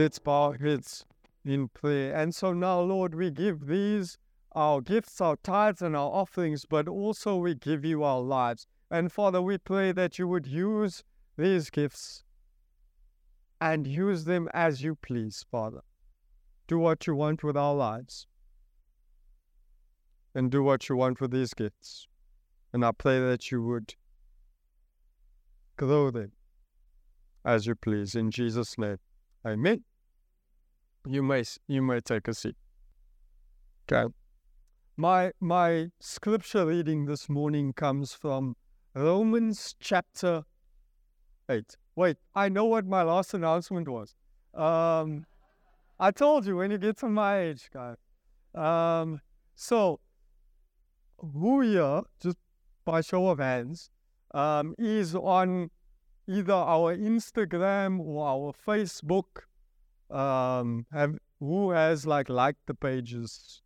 Let's bow our heads in prayer. And so now, Lord, we give these our gifts, our tithes, and our offerings, but also we give you our lives. And Father, we pray that you would use these gifts and use them as you please, Father. Do what you want with our lives and do what you want with these gifts. And I pray that you would grow them as you please. In Jesus' name, amen. You may, you may take a seat. Okay. My, my scripture reading this morning comes from Romans chapter 8. Wait, I know what my last announcement was. Um, I told you when you get to my age, guys. Um, so, who here, just by show of hands, um, is on either our Instagram or our Facebook? Um, have who has like liked the pages?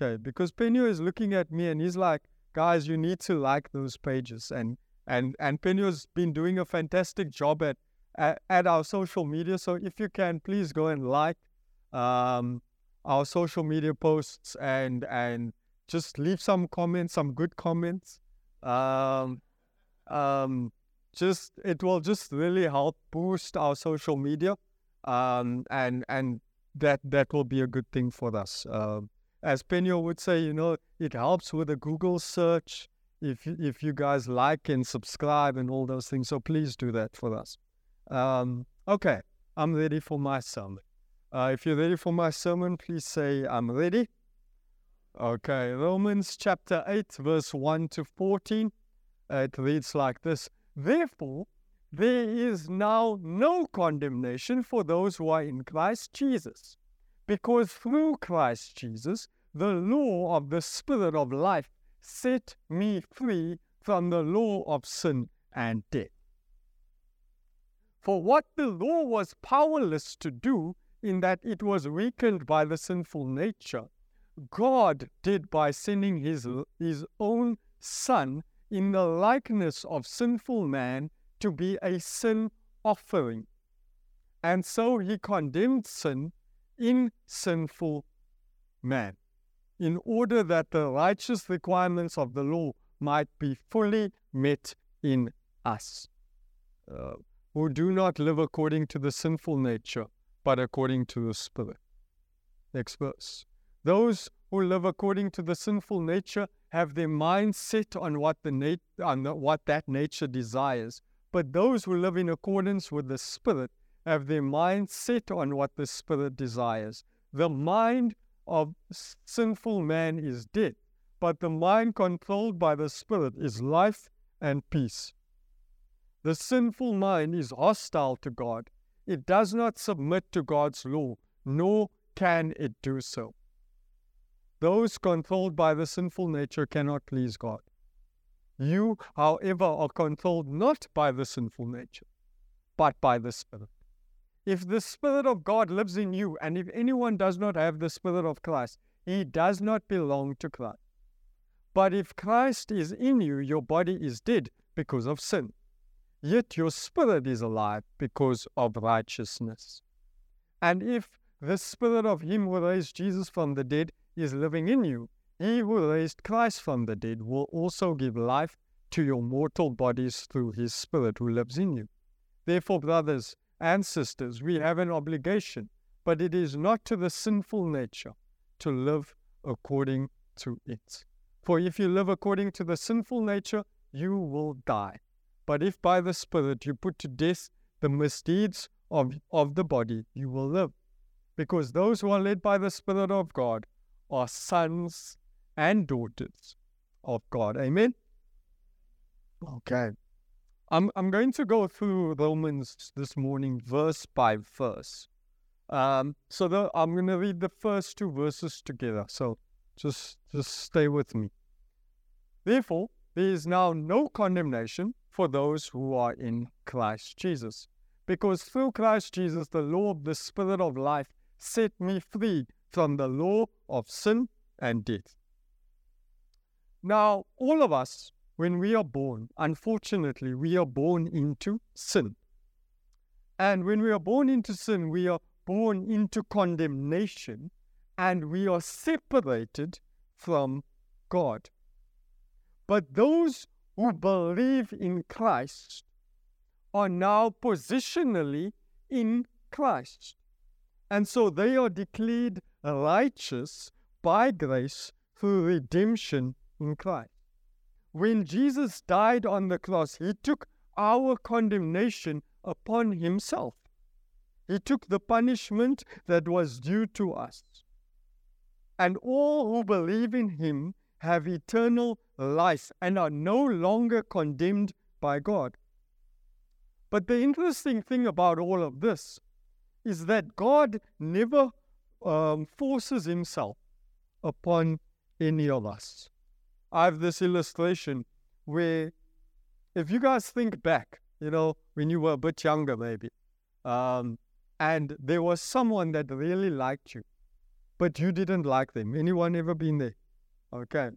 Okay, because Penio is looking at me and he's like, guys, you need to like those pages. And and and Penio's been doing a fantastic job at, at, at our social media. So if you can, please go and like um, our social media posts and and just leave some comments, some good comments. Um, um, just it will just really help boost our social media, um, and and that that will be a good thing for us. Uh, as Penio would say, you know, it helps with a Google search if if you guys like and subscribe and all those things. So please do that for us. Um, okay, I'm ready for my sermon. Uh, if you're ready for my sermon, please say I'm ready. Okay, Romans chapter 8, verse 1 to 14. Uh, it reads like this Therefore, there is now no condemnation for those who are in Christ Jesus, because through Christ Jesus, the law of the Spirit of life set me free from the law of sin and death. For what the law was powerless to do, in that it was weakened by the sinful nature, God did by sending his, his own Son in the likeness of sinful man to be a sin offering. And so he condemned sin in sinful man, in order that the righteous requirements of the law might be fully met in us, uh, who do not live according to the sinful nature, but according to the Spirit. Next verse. Those who live according to the sinful nature have their mind set on what the nat- on the, what that nature desires. But those who live in accordance with the Spirit have their mind set on what the Spirit desires. The mind of sinful man is death, but the mind controlled by the Spirit is life and peace. The sinful mind is hostile to God. It does not submit to God's law, nor can it do so. Those controlled by the sinful nature cannot please God. You, however, are controlled not by the sinful nature, but by the Spirit. If the Spirit of God lives in you, and if anyone does not have the Spirit of Christ, he does not belong to Christ. But if Christ is in you, your body is dead because of sin, yet your spirit is alive because of righteousness. And if the Spirit of Him who raised Jesus from the dead is living in you, he who raised Christ from the dead will also give life to your mortal bodies through his Spirit who lives in you. Therefore, brothers and sisters, we have an obligation, but it is not to the sinful nature to live according to it. For if you live according to the sinful nature, you will die. But if by the Spirit you put to death the misdeeds of, of the body, you will live. Because those who are led by the Spirit of God are sons and daughters of God. Amen? Okay. I'm, I'm going to go through Romans this morning, verse by verse. Um, so the, I'm going to read the first two verses together. So just, just stay with me. Therefore, there is now no condemnation for those who are in Christ Jesus. Because through Christ Jesus, the law of the Spirit of life set me free from the law of sin and death. Now, all of us, when we are born, unfortunately, we are born into sin. And when we are born into sin, we are born into condemnation and we are separated from God. But those who believe in Christ are now positionally in Christ. And so they are declared righteous by grace through redemption in Christ. When Jesus died on the cross, he took our condemnation upon himself. He took the punishment that was due to us. And all who believe in him have eternal life and are no longer condemned by God. But the interesting thing about all of this is that God never um, forces himself upon any of us. I have this illustration where, if you guys think back, you know, when you were a bit younger, maybe, um, and there was someone that really liked you, but you didn't like them. Anyone ever been there? Okay.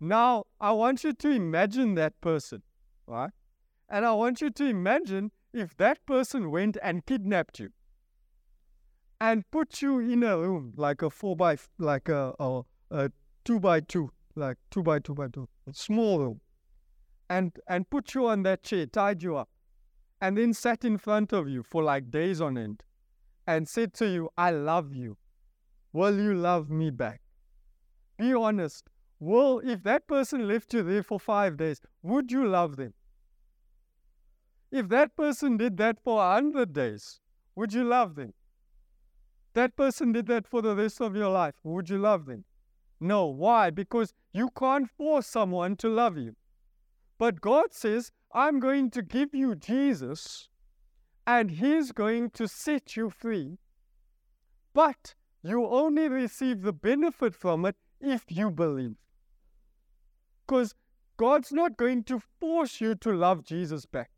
Now, I want you to imagine that person, right? And I want you to imagine if that person went and kidnapped you and put you in a room like a four by like a, a, a two by two, like two by two by two, small room, and and put you on that chair, tied you up, and then sat in front of you for like days on end, and said to you, "I love you. Will you love me back?" Be honest. Well, if that person left you there for five days, would you love them? If that person did that for a hundred days, would you love them? That person did that for the rest of your life. Would you love them? No. Why? Because you can't force someone to love you. But God says, I'm going to give you Jesus, and He's going to set you free. But you only receive the benefit from it if you believe. Because God's not going to force you to love Jesus back.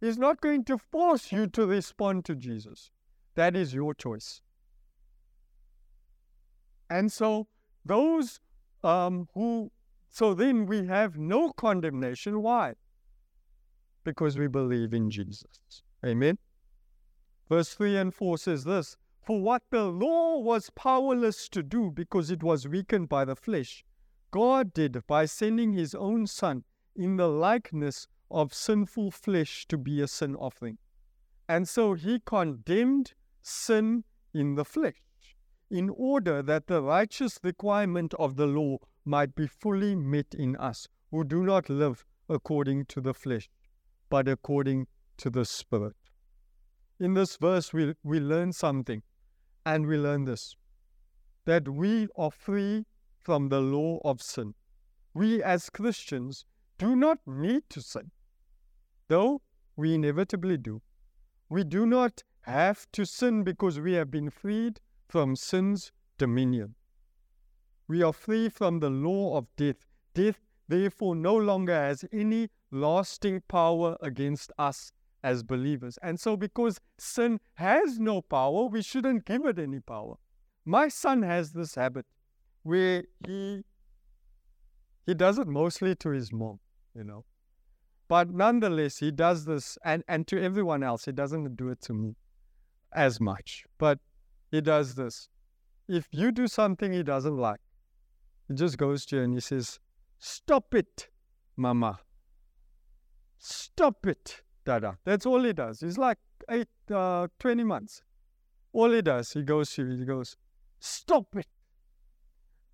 He's not going to force you to respond to Jesus. That is your choice. And so, those um, who, so then we have no condemnation. Why? Because we believe in Jesus. Amen. Verse 3 and 4 says this For what the law was powerless to do because it was weakened by the flesh, God did by sending his own Son in the likeness of sinful flesh to be a sin offering. And so he condemned sin in the flesh in order that the righteous requirement of the law might be fully met in us who do not live according to the flesh, but according to the Spirit. In this verse, we, we learn something, and we learn this that we are free from the law of sin. We as Christians do not need to sin though we inevitably do. We do not have to sin because we have been freed from sin's dominion. We are free from the law of death. Death, therefore, no longer has any lasting power against us as believers. And so, because sin has no power, we shouldn't give it any power. My son has this habit where he he does it mostly to his mom, you know. But nonetheless, he does this, and, and to everyone else, he doesn't do it to me as much. But he does this. If you do something he doesn't like, he just goes to you and he says, Stop it, Mama. Stop it, Dada. That's all he does. He's like eight, uh, 20 months. All he does, he goes to you, he goes, Stop it.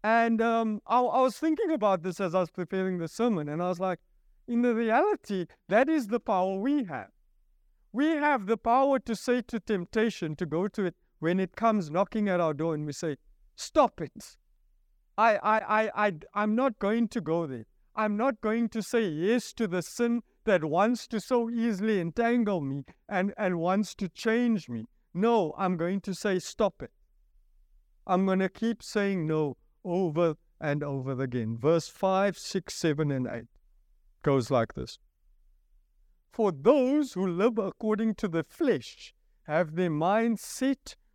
And um, I, I was thinking about this as I was preparing the sermon, and I was like, in the reality, that is the power we have. We have the power to say to temptation, to go to it when it comes knocking at our door, and we say, Stop it. I, I, I, I, I'm not going to go there. I'm not going to say yes to the sin that wants to so easily entangle me and, and wants to change me. No, I'm going to say, Stop it. I'm going to keep saying no over and over again. Verse 5, 6, 7, and 8 goes like this For those who live according to the flesh have their mind set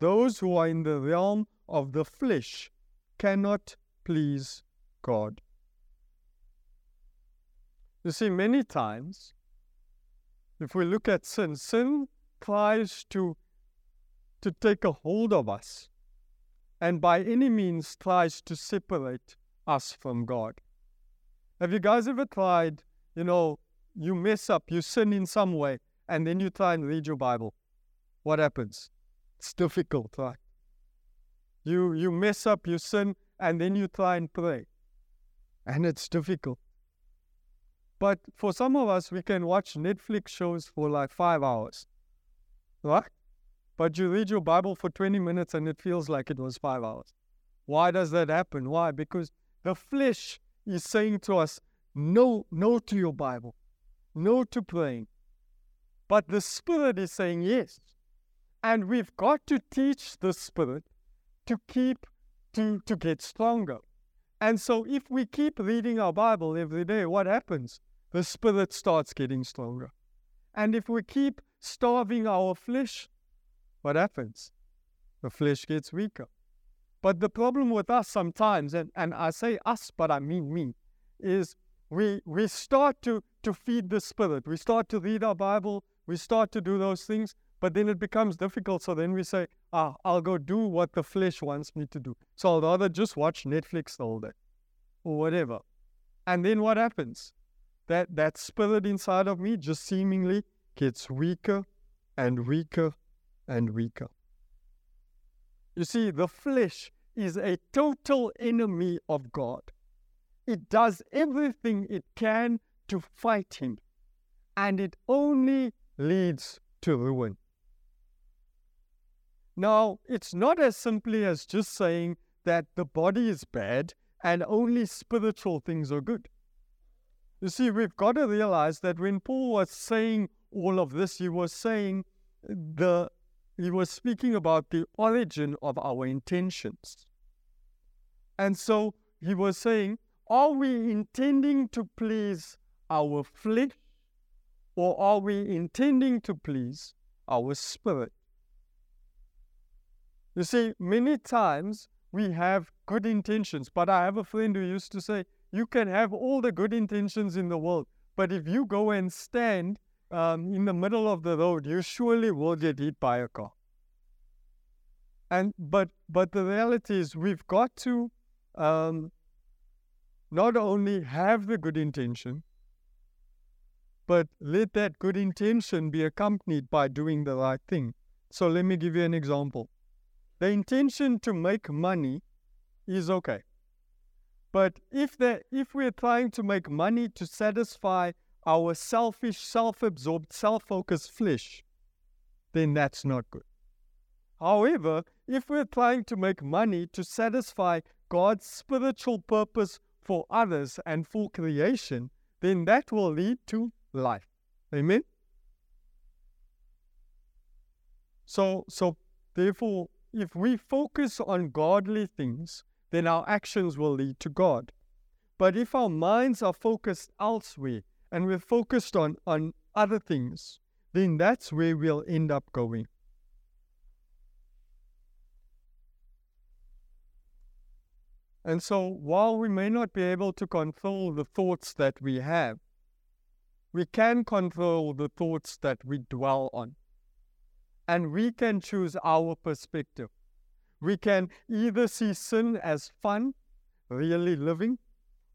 Those who are in the realm of the flesh cannot please God. You see, many times, if we look at sin, sin tries to, to take a hold of us and by any means tries to separate us from God. Have you guys ever tried, you know, you mess up, you sin in some way, and then you try and read your Bible? What happens? It's difficult, right? You you mess up, you sin, and then you try and pray. And it's difficult. But for some of us, we can watch Netflix shows for like five hours. Right? But you read your Bible for 20 minutes and it feels like it was five hours. Why does that happen? Why? Because the flesh is saying to us, no, no to your Bible, no to praying. But the Spirit is saying yes. And we've got to teach the Spirit to keep, to, to get stronger. And so if we keep reading our Bible every day, what happens? The Spirit starts getting stronger. And if we keep starving our flesh, what happens? The flesh gets weaker. But the problem with us sometimes, and, and I say us, but I mean me, is we, we start to, to feed the Spirit. We start to read our Bible. We start to do those things, but then it becomes difficult. So then we say, ah, I'll go do what the flesh wants me to do. So I'll rather just watch Netflix all day or whatever. And then what happens? That, that spirit inside of me just seemingly gets weaker and weaker and weaker. You see, the flesh is a total enemy of God. It does everything it can to fight Him, and it only leads to ruin. Now, it's not as simply as just saying that the body is bad and only spiritual things are good. You see, we've got to realize that when Paul was saying all of this, he was saying the he was speaking about the origin of our intentions. And so he was saying, are we intending to please our flesh or are we intending to please our spirit? You see, many times we have good intentions, but I have a friend who used to say, you can have all the good intentions in the world, but if you go and stand um, in the middle of the road, you surely will get hit by a car. And but but the reality is, we've got to um, not only have the good intention, but let that good intention be accompanied by doing the right thing. So let me give you an example. The intention to make money is okay. But if the, if we're trying to make money to satisfy our selfish, self-absorbed, self-focused flesh, then that's not good. However, if we're trying to make money to satisfy God's spiritual purpose for others and for creation, then that will lead to life. Amen? So, so therefore, if we focus on godly things, then our actions will lead to God. But if our minds are focused elsewhere and we're focused on, on other things, then that's where we'll end up going. And so, while we may not be able to control the thoughts that we have, we can control the thoughts that we dwell on. And we can choose our perspective. We can either see sin as fun, really living,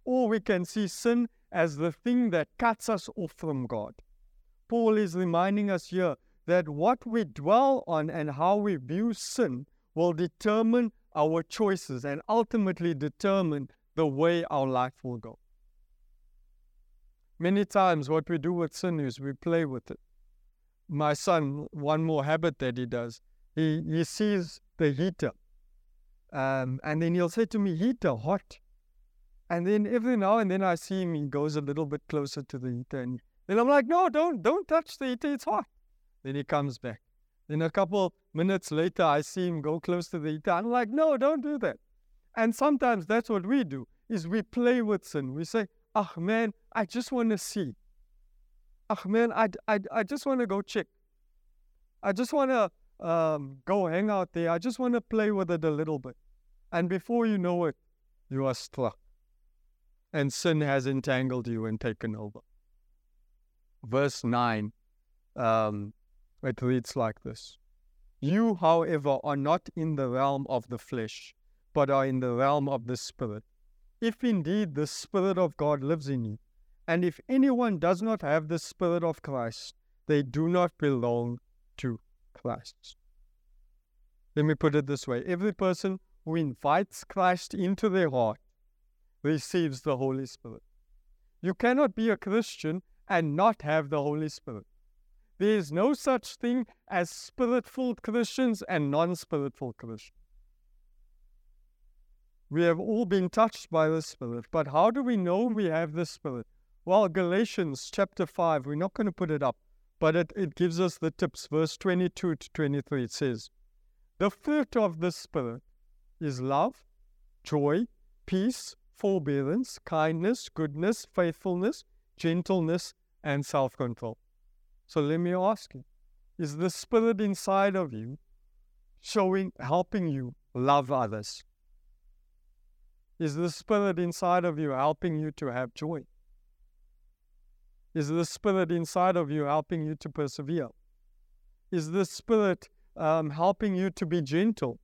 or we can see sin as the thing that cuts us off from God. Paul is reminding us here that what we dwell on and how we view sin will determine our choices and ultimately determine the way our life will go. Many times, what we do with sin is we play with it. My son, one more habit that he does, he, he sees the heater. Um, and then he'll say to me, heater, hot. And then every now and then I see him, he goes a little bit closer to the heater. And then I'm like, no, don't, don't touch the heater, it's hot. Then he comes back. Then a couple minutes later, I see him go close to the heater. I'm like, no, don't do that. And sometimes that's what we do, is we play with sin. We say, ah, man, I just want to see. Ah, man, I, I, I just want to go check. I just want to um, go hang out there. I just want to play with it a little bit. And before you know it, you are struck. And sin has entangled you and taken over. Verse 9, um, it reads like this You, however, are not in the realm of the flesh, but are in the realm of the Spirit. If indeed the Spirit of God lives in you, and if anyone does not have the Spirit of Christ, they do not belong to Christ. Let me put it this way every person who invites Christ into their heart receives the Holy Spirit. You cannot be a Christian and not have the Holy Spirit. There is no such thing as spirit filled Christians and non spirit filled Christians. We have all been touched by the Spirit, but how do we know we have the Spirit? Well, Galatians chapter 5, we're not going to put it up, but it, it gives us the tips. Verse 22 to 23, it says, The fruit of the Spirit is love, joy, peace, forbearance, kindness, goodness, faithfulness, gentleness, and self control. So let me ask you is the Spirit inside of you showing, helping you love others? Is the Spirit inside of you helping you to have joy? Is the Spirit inside of you helping you to persevere? Is the Spirit um, helping you to be gentle?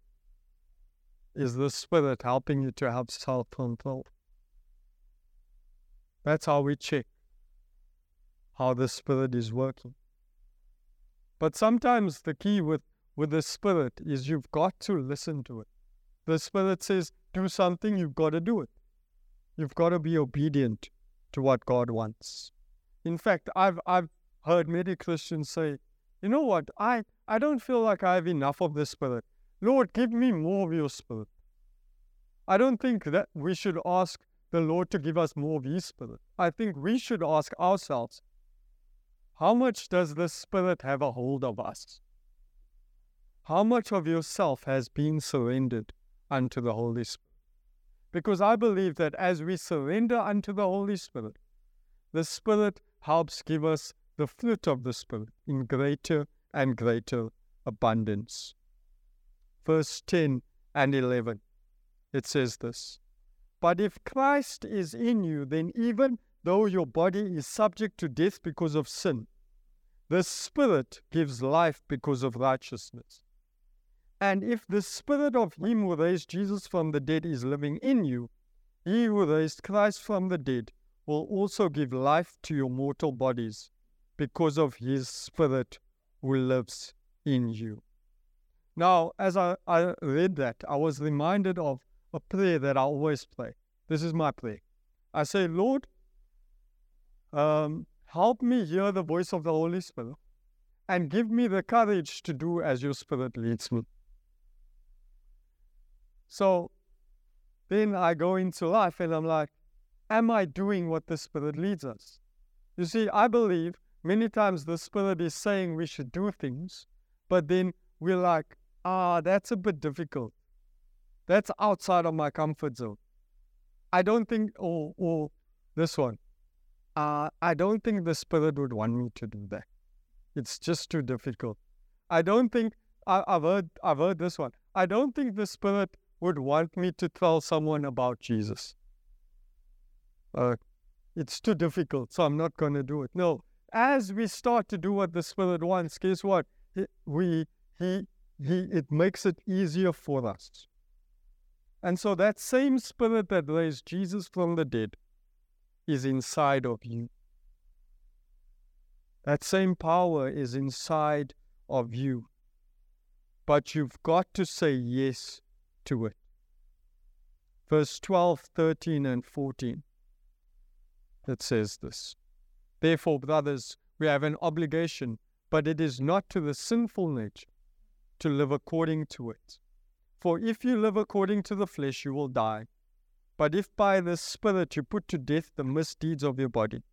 Is the Spirit helping you to have self control? That's how we check how the Spirit is working. But sometimes the key with, with the Spirit is you've got to listen to it. The Spirit says, do something, you've got to do it. You've got to be obedient to what God wants. In fact, I've, I've heard many Christians say, you know what, I, I don't feel like I have enough of the Spirit. Lord, give me more of your Spirit. I don't think that we should ask the Lord to give us more of His Spirit. I think we should ask ourselves, how much does the Spirit have a hold of us? How much of yourself has been surrendered unto the Holy Spirit? Because I believe that as we surrender unto the Holy Spirit, the Spirit helps give us the fruit of the Spirit in greater and greater abundance. Verse 10 and 11, it says this But if Christ is in you, then even though your body is subject to death because of sin, the Spirit gives life because of righteousness. And if the Spirit of Him who raised Jesus from the dead is living in you, He who raised Christ from the dead will also give life to your mortal bodies because of His Spirit who lives in you. Now, as I, I read that, I was reminded of a prayer that I always pray. This is my prayer. I say, Lord, um, help me hear the voice of the Holy Spirit and give me the courage to do as your Spirit leads me. So then I go into life and I'm like, am I doing what the Spirit leads us? You see, I believe many times the Spirit is saying we should do things, but then we're like, ah, that's a bit difficult. That's outside of my comfort zone. I don't think, or, or this one, uh, I don't think the Spirit would want me to do that. It's just too difficult. I don't think, I, have heard, I've heard this one. I don't think the Spirit would want me to tell someone about Jesus. Uh, it's too difficult, so I'm not going to do it. No, as we start to do what the Spirit wants, guess what? He, we, he, he, it makes it easier for us. And so that same Spirit that raised Jesus from the dead is inside of you. That same power is inside of you. But you've got to say yes to it. Verse 12, 13, and 14. It says this Therefore, brothers, we have an obligation, but it is not to the sinful nature to live according to it. For if you live according to the flesh, you will die. But if by the Spirit you put to death the misdeeds of your body,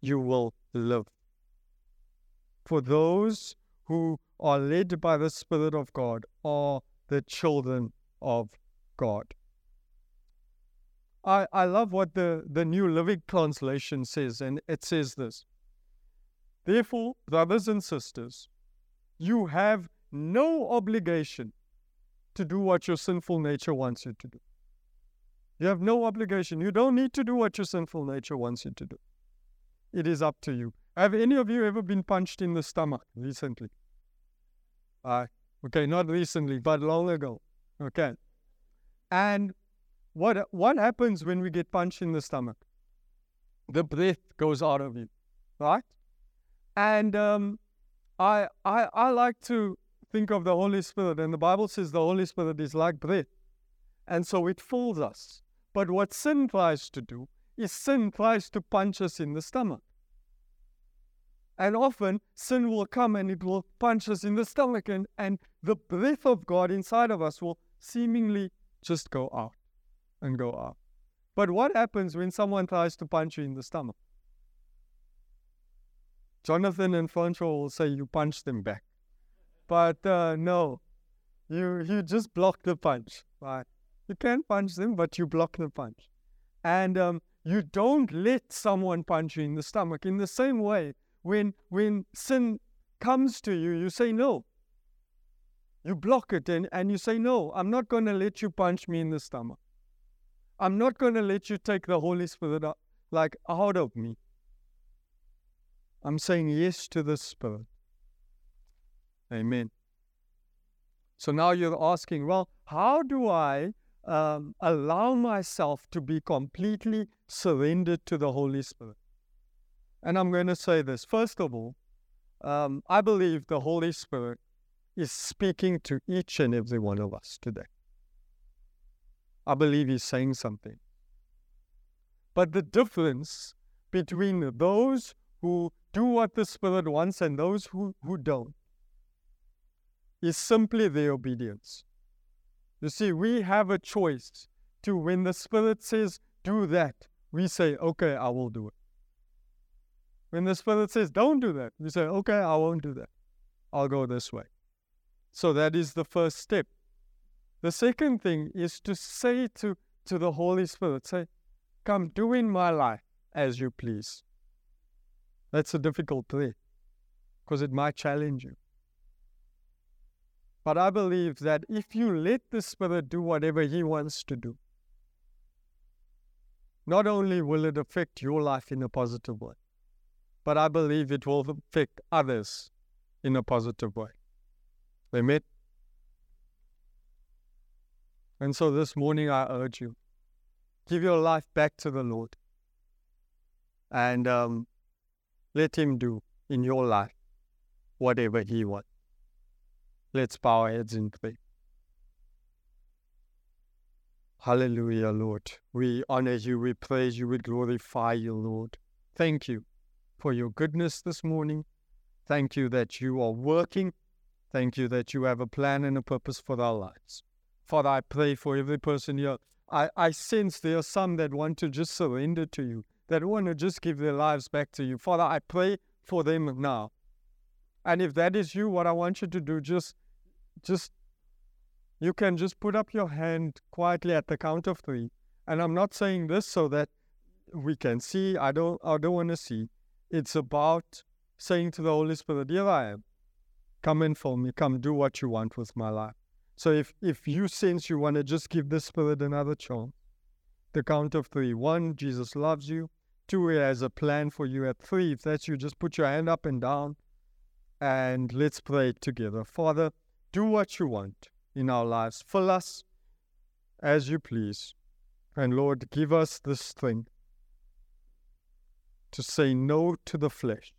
you will live. For those who are led by the Spirit of God are the children of God. I, I love what the, the New Living Translation says, and it says this Therefore, brothers and sisters, you have no obligation to do what your sinful nature wants you to do. You have no obligation. You don't need to do what your sinful nature wants you to do. It is up to you. Have any of you ever been punched in the stomach recently? Uh, okay, not recently, but long ago. Okay. And what what happens when we get punched in the stomach? The breath goes out of you, right? And um, I, I I like to think of the Holy Spirit, and the Bible says the Holy Spirit is like breath, and so it fills us. But what sin tries to do is sin tries to punch us in the stomach. And often sin will come and it will punch us in the stomach, and, and the breath of God inside of us will seemingly just go out and go out. But what happens when someone tries to punch you in the stomach? Jonathan and Francois will say you punch them back. But uh, no, you you just block the punch. Right? You can punch them, but you block the punch. And um, you don't let someone punch you in the stomach. In the same way, when when sin comes to you, you say no. You block it and, and you say, No, I'm not going to let you punch me in the stomach. I'm not going to let you take the Holy Spirit out, like out of me. I'm saying yes to the Spirit. Amen. So now you're asking, well, how do I um, allow myself to be completely surrendered to the Holy Spirit? And I'm going to say this. First of all, um, I believe the Holy Spirit is speaking to each and every one of us today. I believe he's saying something. But the difference between those who do what the Spirit wants and those who, who don't is simply their obedience. You see, we have a choice to, when the Spirit says, do that, we say, okay, I will do it. When the Spirit says, don't do that, we say, okay, I won't do that. I'll go this way. So that is the first step. The second thing is to say to, to the Holy Spirit, say, Come, do in my life as you please. That's a difficult prayer because it might challenge you. But I believe that if you let the Spirit do whatever He wants to do, not only will it affect your life in a positive way, but I believe it will affect others in a positive way. Amen. And so this morning I urge you, give your life back to the Lord and um, let Him do in your life whatever He wants. Let's bow our heads in prayer. Hallelujah, Lord. We honor you, we praise you, we glorify you, Lord. Thank you for your goodness this morning. Thank you that you are working Thank you that you have a plan and a purpose for our lives. Father, I pray for every person here. I, I sense there are some that want to just surrender to you, that want to just give their lives back to you. Father, I pray for them now. And if that is you, what I want you to do, just, just, you can just put up your hand quietly at the count of three. And I'm not saying this so that we can see. I don't, I don't want to see. It's about saying to the Holy Spirit, here I am. Come in for me. Come do what you want with my life. So if, if you sense you want to just give the Spirit another chance, the count of three. One, Jesus loves you. Two, he has a plan for you. At three, if that's you, just put your hand up and down and let's pray together. Father, do what you want in our lives. Fill us as you please. And Lord, give us the strength to say no to the flesh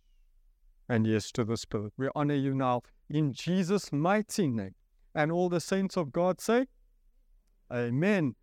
and yes to the Spirit. We honor you now in Jesus' mighty name. And all the saints of God say, Amen.